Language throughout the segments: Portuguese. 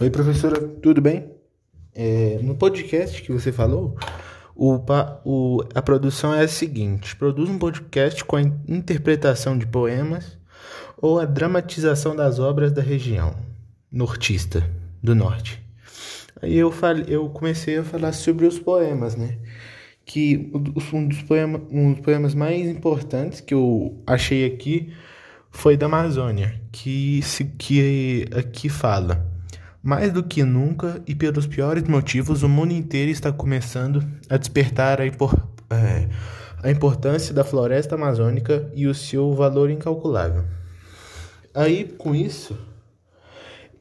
Oi, professora, tudo bem? É, no podcast que você falou, o, o, a produção é a seguinte: produz um podcast com a interpretação de poemas ou a dramatização das obras da região nortista do norte. Aí eu, falei, eu comecei a falar sobre os poemas, né? Que um dos, poema, um dos poemas mais importantes que eu achei aqui foi da Amazônia, que, se, que aqui fala. Mais do que nunca e pelos piores motivos, o mundo inteiro está começando a despertar a, impor, é, a importância da floresta amazônica e o seu valor incalculável. Aí, com isso,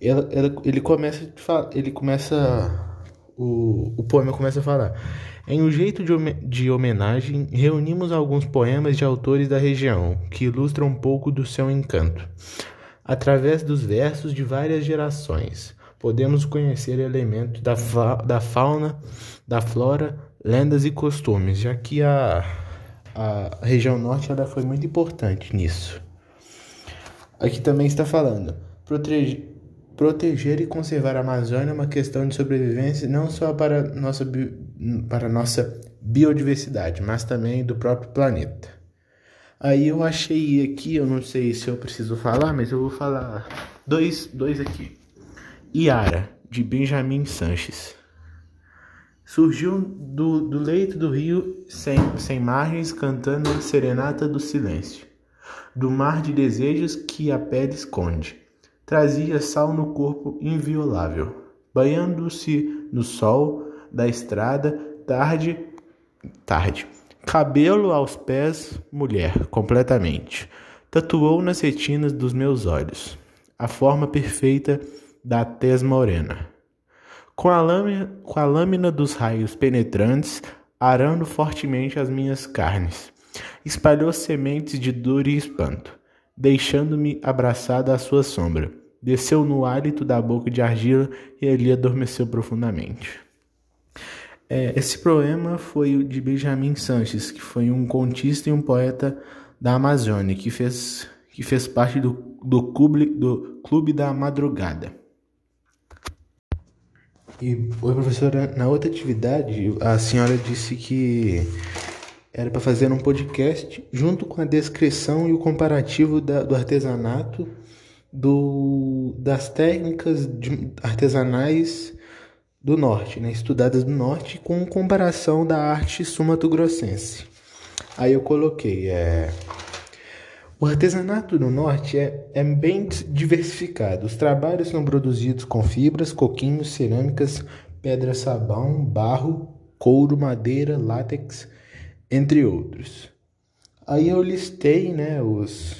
ela, ela, ele começa, ele começa, o, o poema começa a falar. Em um jeito de, de homenagem, reunimos alguns poemas de autores da região que ilustram um pouco do seu encanto, através dos versos de várias gerações podemos conhecer elementos da, fa da fauna, da flora, lendas e costumes, já que a, a região norte ela foi muito importante nisso. Aqui também está falando, proteger, proteger e conservar a Amazônia é uma questão de sobrevivência não só para nossa, para nossa biodiversidade, mas também do próprio planeta. Aí eu achei aqui, eu não sei se eu preciso falar, mas eu vou falar dois, dois aqui. Iara, de Benjamin Sanches. Surgiu do, do leito do rio sem, sem margens, cantando a serenata do silêncio, do mar de desejos que a pele esconde. Trazia sal no corpo inviolável, banhando-se no sol da estrada, tarde, tarde. Cabelo aos pés, mulher, completamente. Tatuou nas retinas dos meus olhos a forma perfeita da tez morena. Com a, lâmina, com a lâmina dos raios penetrantes, arando fortemente as minhas carnes, espalhou sementes de dor e espanto, deixando-me abraçada à sua sombra. Desceu no hálito da boca de argila e ali adormeceu profundamente. É, esse poema foi de Benjamin Sanches, que foi um contista e um poeta da Amazônia, que fez, que fez parte do, do, clube, do Clube da Madrugada. E, oi, professora, na outra atividade, a senhora disse que era para fazer um podcast junto com a descrição e o comparativo da, do artesanato, do, das técnicas artesanais do norte, né, estudadas do norte, com comparação da arte sumato-grossense. Aí eu coloquei, é, o artesanato no norte é, é bem diversificado. Os trabalhos são produzidos com fibras, coquinhos, cerâmicas, pedra-sabão, barro, couro, madeira, látex, entre outros. Aí eu listei né, os,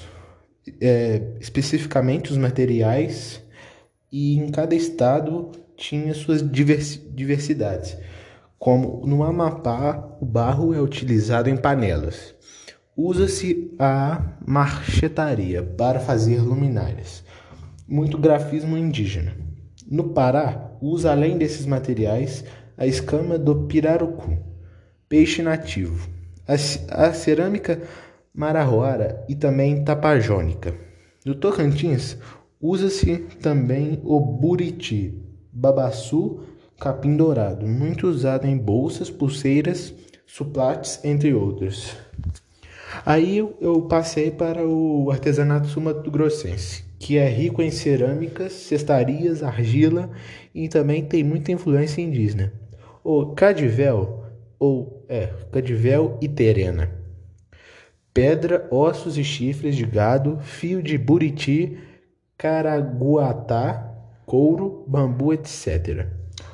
é, especificamente os materiais e em cada estado tinha suas diversidades. Como no Amapá, o barro é utilizado em panelas. Usa-se a marchetaria para fazer luminárias, muito grafismo indígena. No Pará, usa além desses materiais a escama do pirarucu, peixe nativo, a, cerâmica mararroara e também tapajônica. No Tocantins, usa-se também o buriti, babaçu, capim dourado, muito usado em bolsas, pulseiras, suplates, entre outros. Aí eu passei para o artesanato sumato-grossense, que é rico em cerâmicas, cestarias, argila e também tem muita influência indígena. O cadivel, ou é, cadivel e terena. Pedra, ossos e chifres de gado, fio de buriti, caraguatá, couro, bambu, etc.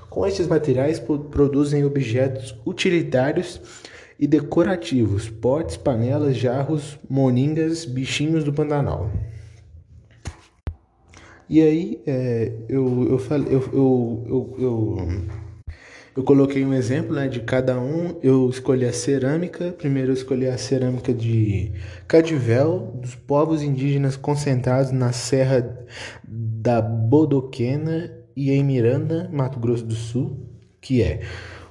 Com estes materiais produzem objetos utilitários e decorativos, potes, panelas, jarros, moningas, bichinhos do Pantanal. E aí é, eu, eu, falei, eu, eu, eu, eu, coloquei um exemplo né, de cada um. Eu escolhi a cerâmica. Primeiro eu escolhi a cerâmica de Cadivel, dos povos indígenas concentrados na Serra da Bodoquena e em Miranda, Mato Grosso do Sul, que é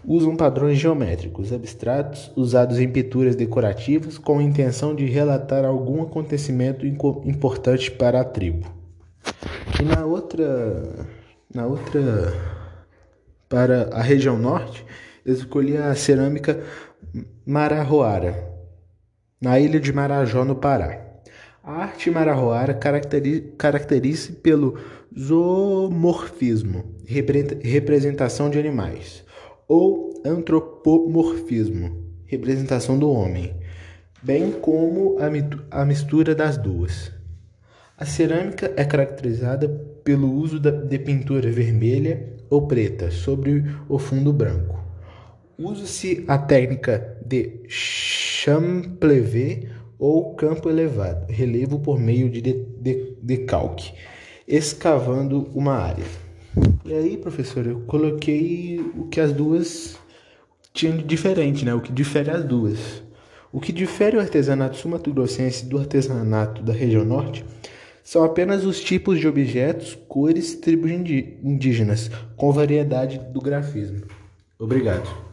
usam padrões geométricos abstratos usados em pinturas decorativas com a intenção de relatar algum acontecimento importante para a tribo. E na outra, na outra, para a região norte, eu escolhi a cerâmica Marajoara, na ilha de Marajó, no Pará. A arte Marajoara caracteriza-se pelo zoomorfismo, representação de animais, ou antropomorfismo, representação do homem, bem como a mistura das duas. A cerâmica é caracterizada pelo uso de pintura vermelha ou preta sobre o fundo branco. Usa-se a técnica de champlevé ou campo elevado, relevo por meio de decalque, escavando uma área. E aí, professor, eu coloquei o que as duas tinham de diferente, né? O que difere as duas. O que difere o artesanato sumatogrossense do artesanato da região norte são apenas os tipos de objetos, cores tribos indígenas, com variedade do grafismo. Obrigado.